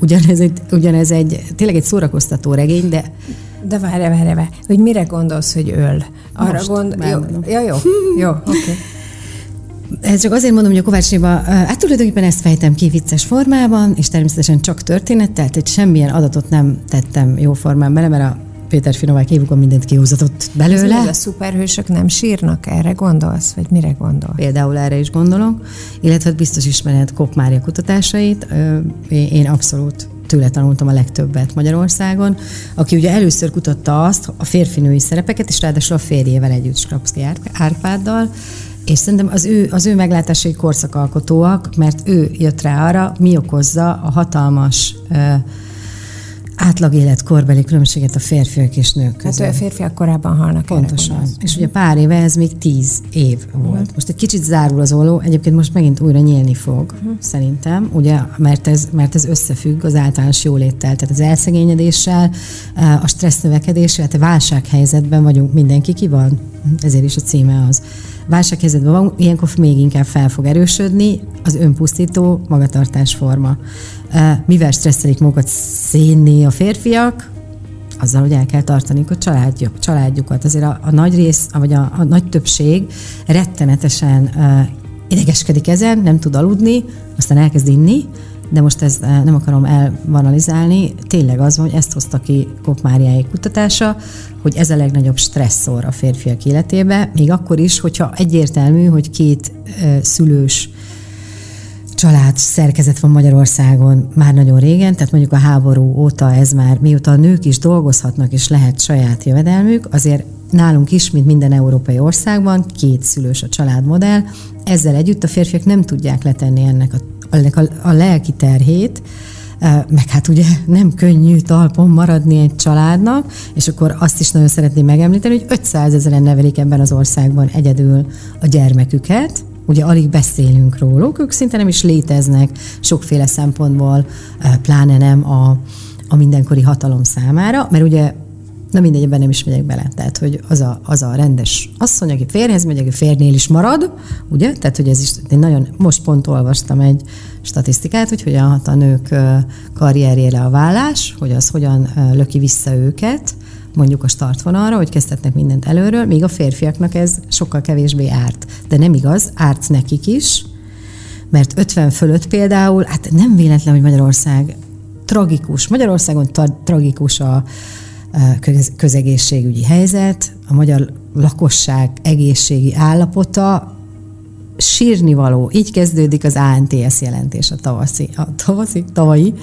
ugyanez egy, ugyanez egy, tényleg egy szórakoztató regény, de de várj, várj, várj, hogy mire gondolsz, hogy öl? Arra Most, gond... Jó, jó, jó, jó, oké. Okay. Ez csak azért mondom, hogy a Kovács hát tulajdonképpen ezt fejtem ki vicces formában, és természetesen csak történettel, tehát semmilyen adatot nem tettem jó formán bele, mert a Péter Finovák évukon mindent kihúzatott belőle. Ez a szuperhősök nem sírnak? Erre gondolsz? Vagy mire gondolsz? Például erre is gondolok. Illetve biztos ismered Kopp Mária kutatásait. Én abszolút tőle tanultam a legtöbbet Magyarországon, aki ugye először kutatta azt, a férfinői szerepeket, és ráadásul a férjével együtt, Skrapszki Árpáddal, és szerintem az ő, az ő meglátásai korszakalkotóak, mert ő jött rá arra, mi okozza a hatalmas uh, átlag életkorbeli különbséget a férfiak és nők között. Hát a férfiak korábban halnak. Pontosan. És ugye pár éve ez még tíz év volt. Uh-huh. Most egy kicsit zárul az olló, egyébként most megint újra nyílni fog, uh-huh. szerintem, ugye, mert ez, mert ez összefügg az általános jóléttel, tehát az elszegényedéssel, a stressz növekedéssel, tehát a válsághelyzetben vagyunk, mindenki ki van, ezért is a címe az. Válsághelyzetben van, ilyenkor még inkább fel fog erősödni az önpusztító magatartás forma mivel stresszelik magukat szénni a férfiak, azzal, hogy el kell tartani a családjuk, családjukat. Azért a, a nagy rész, vagy a, a nagy többség rettenetesen uh, idegeskedik ezen, nem tud aludni, aztán elkezd inni, de most ezt nem akarom elvanalizálni, tényleg az, hogy ezt hozta ki Kopmáriáik kutatása, hogy ez a legnagyobb stresszor a férfiak életébe, még akkor is, hogyha egyértelmű, hogy két szülős család szerkezet van Magyarországon már nagyon régen, tehát mondjuk a háború óta ez már, mióta a nők is dolgozhatnak és lehet saját jövedelmük, azért nálunk is, mint minden európai országban, két szülős a családmodell. Ezzel együtt a férfiak nem tudják letenni ennek a, ennek a, a lelki terhét, meg hát ugye nem könnyű talpon maradni egy családnak, és akkor azt is nagyon szeretném megemlíteni, hogy 500 ezeren nevelik ebben az országban egyedül a gyermeküket, ugye alig beszélünk róluk, ők szinte nem is léteznek sokféle szempontból, pláne nem a, a mindenkori hatalom számára, mert ugye Na mindegy, ebben nem is megyek bele. Tehát, hogy az a, az a rendes asszony, aki férjhez megy, aki férnél is marad, ugye? Tehát, hogy ez is, én nagyon, most pont olvastam egy statisztikát, hogy hogyan hat a nők karrierjére a vállás, hogy az hogyan löki vissza őket, mondjuk a startvonalra, hogy kezdhetnek mindent előről, míg a férfiaknak ez sokkal kevésbé árt. De nem igaz, árt nekik is, mert 50 fölött például, hát nem véletlen, hogy Magyarország tragikus. Magyarországon tra- tragikus a, közegészségügyi helyzet, a magyar lakosság egészségi állapota sírni való. Így kezdődik az ANTS jelentés a tavaszi, a tavaszi, tavalyi,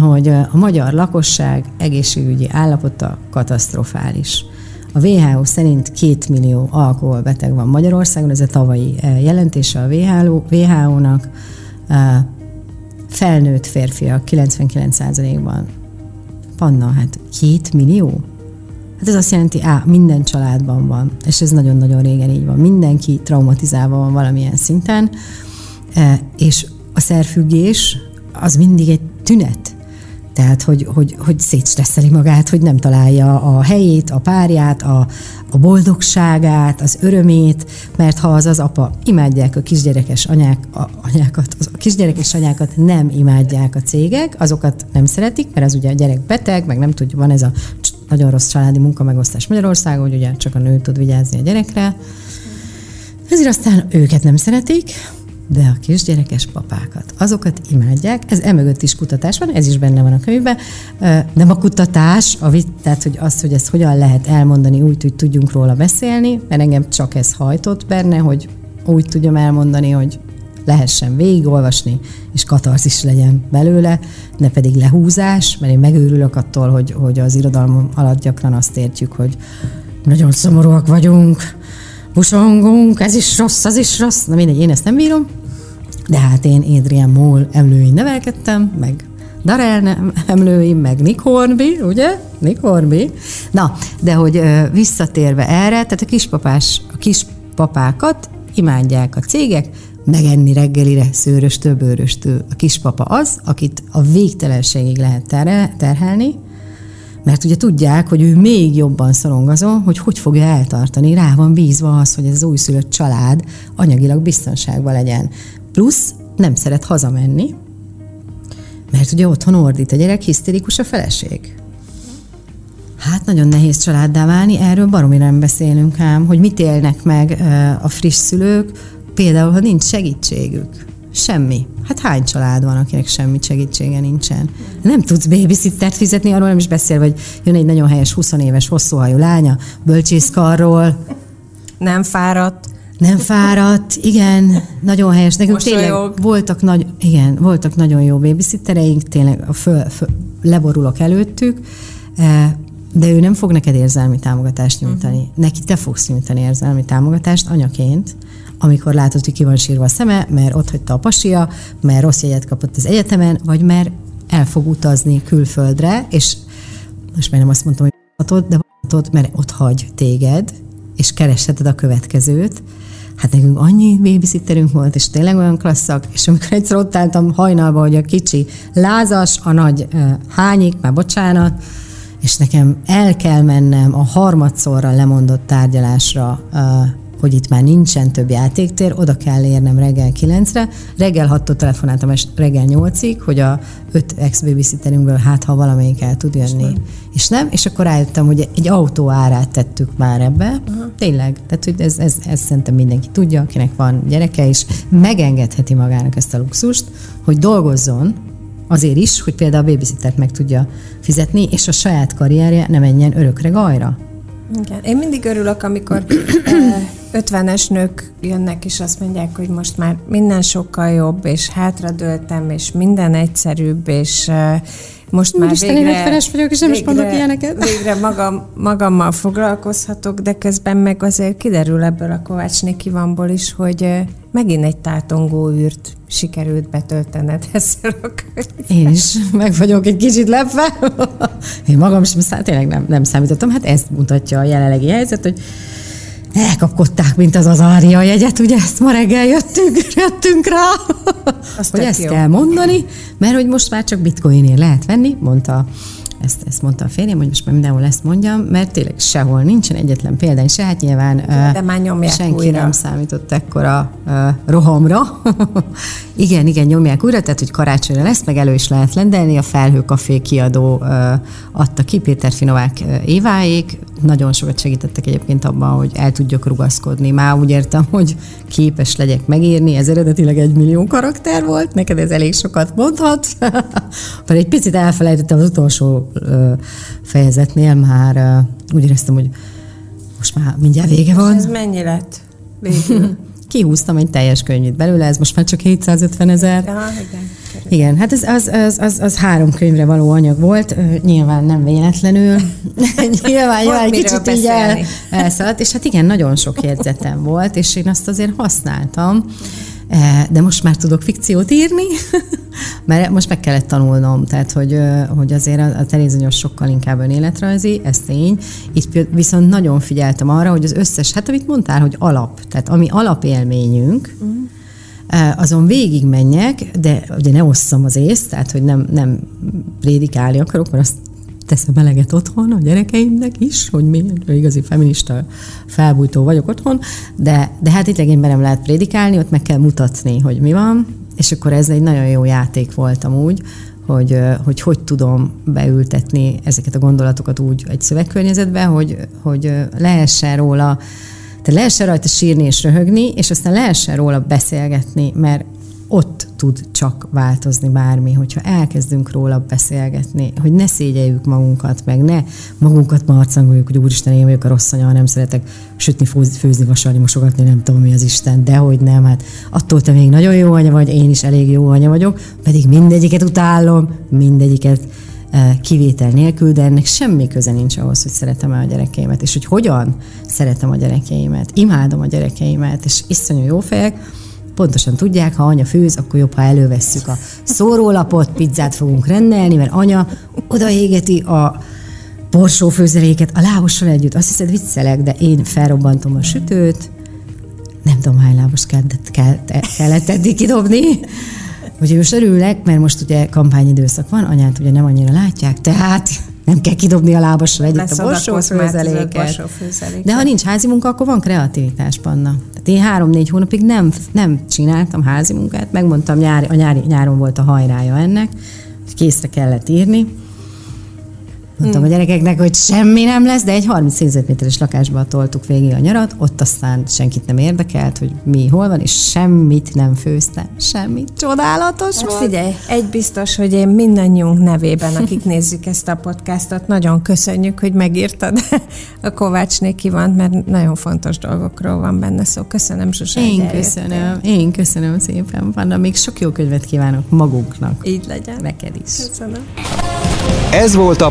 hogy a magyar lakosság egészségügyi állapota katasztrofális. A WHO szerint két millió alkoholbeteg van Magyarországon, ez a tavalyi jelentése a WHO-nak. Felnőtt férfiak 99%-ban Panna, hát két millió? Hát ez azt jelenti, á, minden családban van, és ez nagyon-nagyon régen így van. Mindenki traumatizálva van valamilyen szinten, és a szerfüggés az mindig egy tünet. Tehát, hogy, hogy, hogy szétstresszeli magát, hogy nem találja a helyét, a párját, a, a boldogságát, az örömét, mert ha az az apa, imádják a kisgyerekes anyák, a, anyákat, az, a kisgyerekes anyákat nem imádják a cégek, azokat nem szeretik, mert az ugye a gyerek beteg, meg nem tudja, van ez a nagyon rossz családi munkamegosztás Magyarországon, hogy ugye csak a nő tud vigyázni a gyerekre. Ezért aztán őket nem szeretik, de a kisgyerekes papákat, azokat imádják, ez emögött is kutatás van, ez is benne van a könyvben, nem a kutatás, a vit, tehát hogy az, hogy ezt hogyan lehet elmondani úgy, hogy tudjunk róla beszélni, mert engem csak ez hajtott benne, hogy úgy tudjam elmondani, hogy lehessen végigolvasni, és katarzis legyen belőle, ne pedig lehúzás, mert én megőrülök attól, hogy, hogy az irodalom alatt gyakran azt értjük, hogy nagyon szomorúak vagyunk, busongunk, ez is rossz, az is rossz. Na mindegy, én ezt nem bírom, de hát én Adrian Moll emlőin nevelkedtem, meg Darrell emlőim, meg Nick Hornby, ugye? Nick Hornby. Na, de hogy visszatérve erre, tehát a kispapás, a kispapákat imádják a cégek, megenni reggelire szőröstől, bőröstől. A kispapa az, akit a végtelenségig lehet terhelni, mert ugye tudják, hogy ő még jobban szorong azon, hogy hogy fogja eltartani, rá van bízva az, hogy ez az újszülött család anyagilag biztonságban legyen. Plusz nem szeret hazamenni, mert ugye otthon ordít a gyerek, hisztérikus a feleség. Hát nagyon nehéz családdá válni, erről baromi nem beszélünk ám, hogy mit élnek meg a friss szülők, például, ha nincs segítségük. Semmi. Hát hány család van, akinek semmi segítsége nincsen? Nem tudsz babysittert fizetni, arról nem is beszél, hogy jön egy nagyon helyes 20 éves hosszúhajú lánya, bölcsészkarról. Nem fáradt. Nem fáradt, igen, nagyon helyes. Nekünk tényleg voltak, nagy, igen, voltak nagyon jó babysittereink, tényleg a föl, föl, leborulok előttük, eh, de ő nem fog neked érzelmi támogatást nyújtani. Uh-huh. Neki te fogsz nyújtani érzelmi támogatást anyaként, amikor látod, hogy ki van sírva a szeme, mert ott hagyta a pasia, mert rossz jegyet kapott az egyetemen, vagy mert el fog utazni külföldre, és most már nem azt mondtam, hogy hatod, de hatod, mert ott hagy téged, és keresheted a következőt. Hát nekünk annyi babysitterünk volt, és tényleg olyan klasszak, és amikor egyszer ott álltam hajnalba, hogy a kicsi lázas, a nagy hányik, már bocsánat, és nekem el kell mennem a harmadszorra lemondott tárgyalásra hogy itt már nincsen több játéktér, oda kell érnem reggel 9-re. Reggel 6-tól telefonáltam és reggel 8-ig, hogy a 5 ex babysitterünkből hát, ha valamelyik el tud jönni. És nem. És nem, és akkor rájöttem, hogy egy autó árát tettük már ebbe. Uh-huh. Tényleg, tehát hogy ez, ez, ez szerintem mindenki tudja, akinek van gyereke, és megengedheti magának ezt a luxust, hogy dolgozzon, azért is, hogy például a babysittert meg tudja fizetni, és a saját karrierje ne menjen örökre gajra. Igen. Én mindig örülök, amikor [clears throat] 50-es nők jönnek, és azt mondják, hogy most már minden sokkal jobb, és hátradőltem, és minden egyszerűbb, és most már Isten, végre... Én vagyok, és nem végre, is mondok ilyeneket. [laughs] Végre magam, magammal foglalkozhatok, de közben meg azért kiderül ebből a Kovács Nikivamból is, hogy megint egy tátongó űrt sikerült betöltened [laughs] ezzel a könyvvel. Én is meg vagyok egy kicsit lepve. [laughs] Én magam is tényleg nem, nem számítottam. Hát ezt mutatja a jelenlegi helyzet, hogy elkapkodták, mint az az Ária jegyet, ugye ezt ma reggel jöttünk, jöttünk rá, Azt hogy ezt jó. kell mondani, mert hogy most már csak bitcoinért lehet venni, mondta ezt, ezt mondta a férjem, hogy most már mindenhol ezt mondjam, mert tényleg sehol nincsen egyetlen példány, se hát nyilván De már senki újra. nem számított ekkora uh, rohamra. [laughs] igen, igen, nyomják újra, tehát hogy karácsonyra lesz, meg elő is lehet lendelni, a Felhőkafé kiadó uh, adta ki Péter Finovák uh, Éváék, nagyon sokat segítettek egyébként abban, hogy el tudjak rugaszkodni. Már úgy értem, hogy képes legyek megírni, ez eredetileg egy millió karakter volt, neked ez elég sokat mondhat. [laughs] Pedig egy picit elfelejtettem az utolsó fejezetnél, már úgy éreztem, hogy most már mindjárt vége van. Ez mennyi lett végül? [laughs] Kihúztam egy teljes könyvét belőle, ez most már csak 750 ezer. Ja, igen. Igen, hát ez az, az, az, az három könyvre való anyag volt, nyilván nem véletlenül. [laughs] nyilván, nyilván kicsit így el, elszaladt, és hát igen, nagyon sok jegyzetem volt, és én azt azért használtam. De most már tudok fikciót írni, [laughs] mert most meg kellett tanulnom, tehát hogy, hogy azért a, a terézanyos sokkal inkább önéletrajzi, ez tény. Itt viszont nagyon figyeltem arra, hogy az összes, hát amit mondtál, hogy alap, tehát ami alapélményünk, uh-huh. Azon végig menjek, de ugye ne osszam az észt, tehát hogy nem, nem prédikálni akarok, mert azt teszem eleget otthon a gyerekeimnek is, hogy mi igazi feminista felbújtó vagyok otthon, de, de hát itt legényben nem lehet prédikálni, ott meg kell mutatni, hogy mi van, és akkor ez egy nagyon jó játék volt amúgy, hogy, hogy hogy tudom beültetni ezeket a gondolatokat úgy egy szövegkörnyezetbe, hogy, hogy lehessen róla, tehát lehessen rajta sírni és röhögni, és aztán lehessen róla beszélgetni, mert ott tud csak változni bármi, hogyha elkezdünk róla beszélgetni, hogy ne szégyeljük magunkat, meg ne magunkat marcangoljuk, hogy úristen, én vagyok a rossz anya, nem szeretek sütni, főzni, vasalni, mosogatni, nem tudom mi az Isten, de hogy nem, hát attól te még nagyon jó anya vagy, én is elég jó anya vagyok, pedig mindegyiket utálom, mindegyiket kivétel nélkül, de ennek semmi köze nincs ahhoz, hogy szeretem el a gyerekeimet, és hogy hogyan szeretem a gyerekeimet, imádom a gyerekeimet, és iszonyú jó fejek, pontosan tudják, ha anya főz, akkor jobb, ha elővesszük a szórólapot, pizzát fogunk rendelni, mert anya odaégeti a borsó főzeléket a lábossal együtt. Azt hiszed viccelek, de én felrobbantom a sütőt, nem tudom, hány kellett, kellett eddig kidobni. Úgyhogy most örülök, mert most ugye kampányidőszak van, anyát ugye nem annyira látják, tehát nem kell kidobni a lábasra egyet a borsófőzeléket. De ha nincs házi munka, akkor van kreativitás, Panna. Tehát én három-négy hónapig nem, nem csináltam házi munkát, megmondtam, nyári, a nyári, nyáron volt a hajrája ennek, készre kellett írni, Mondtam hmm. a gyerekeknek, hogy semmi nem lesz, de egy 30 négyzetméteres lakásba toltuk végig a nyarat, ott aztán senkit nem érdekelt, hogy mi hol van, és semmit nem főztem. Semmit. Csodálatos hát volt. Figyelj, egy biztos, hogy én mindannyiunk nevében, akik [laughs] nézzük ezt a podcastot, nagyon köszönjük, hogy megírtad [laughs] a Kovács van, mert nagyon fontos dolgokról van benne szó. Köszönöm, Zsuzsa. Én köszönöm, én köszönöm szépen, Panna. Még sok jó könyvet kívánok magunknak. Így legyen. Neked is. Köszönöm. Ez volt a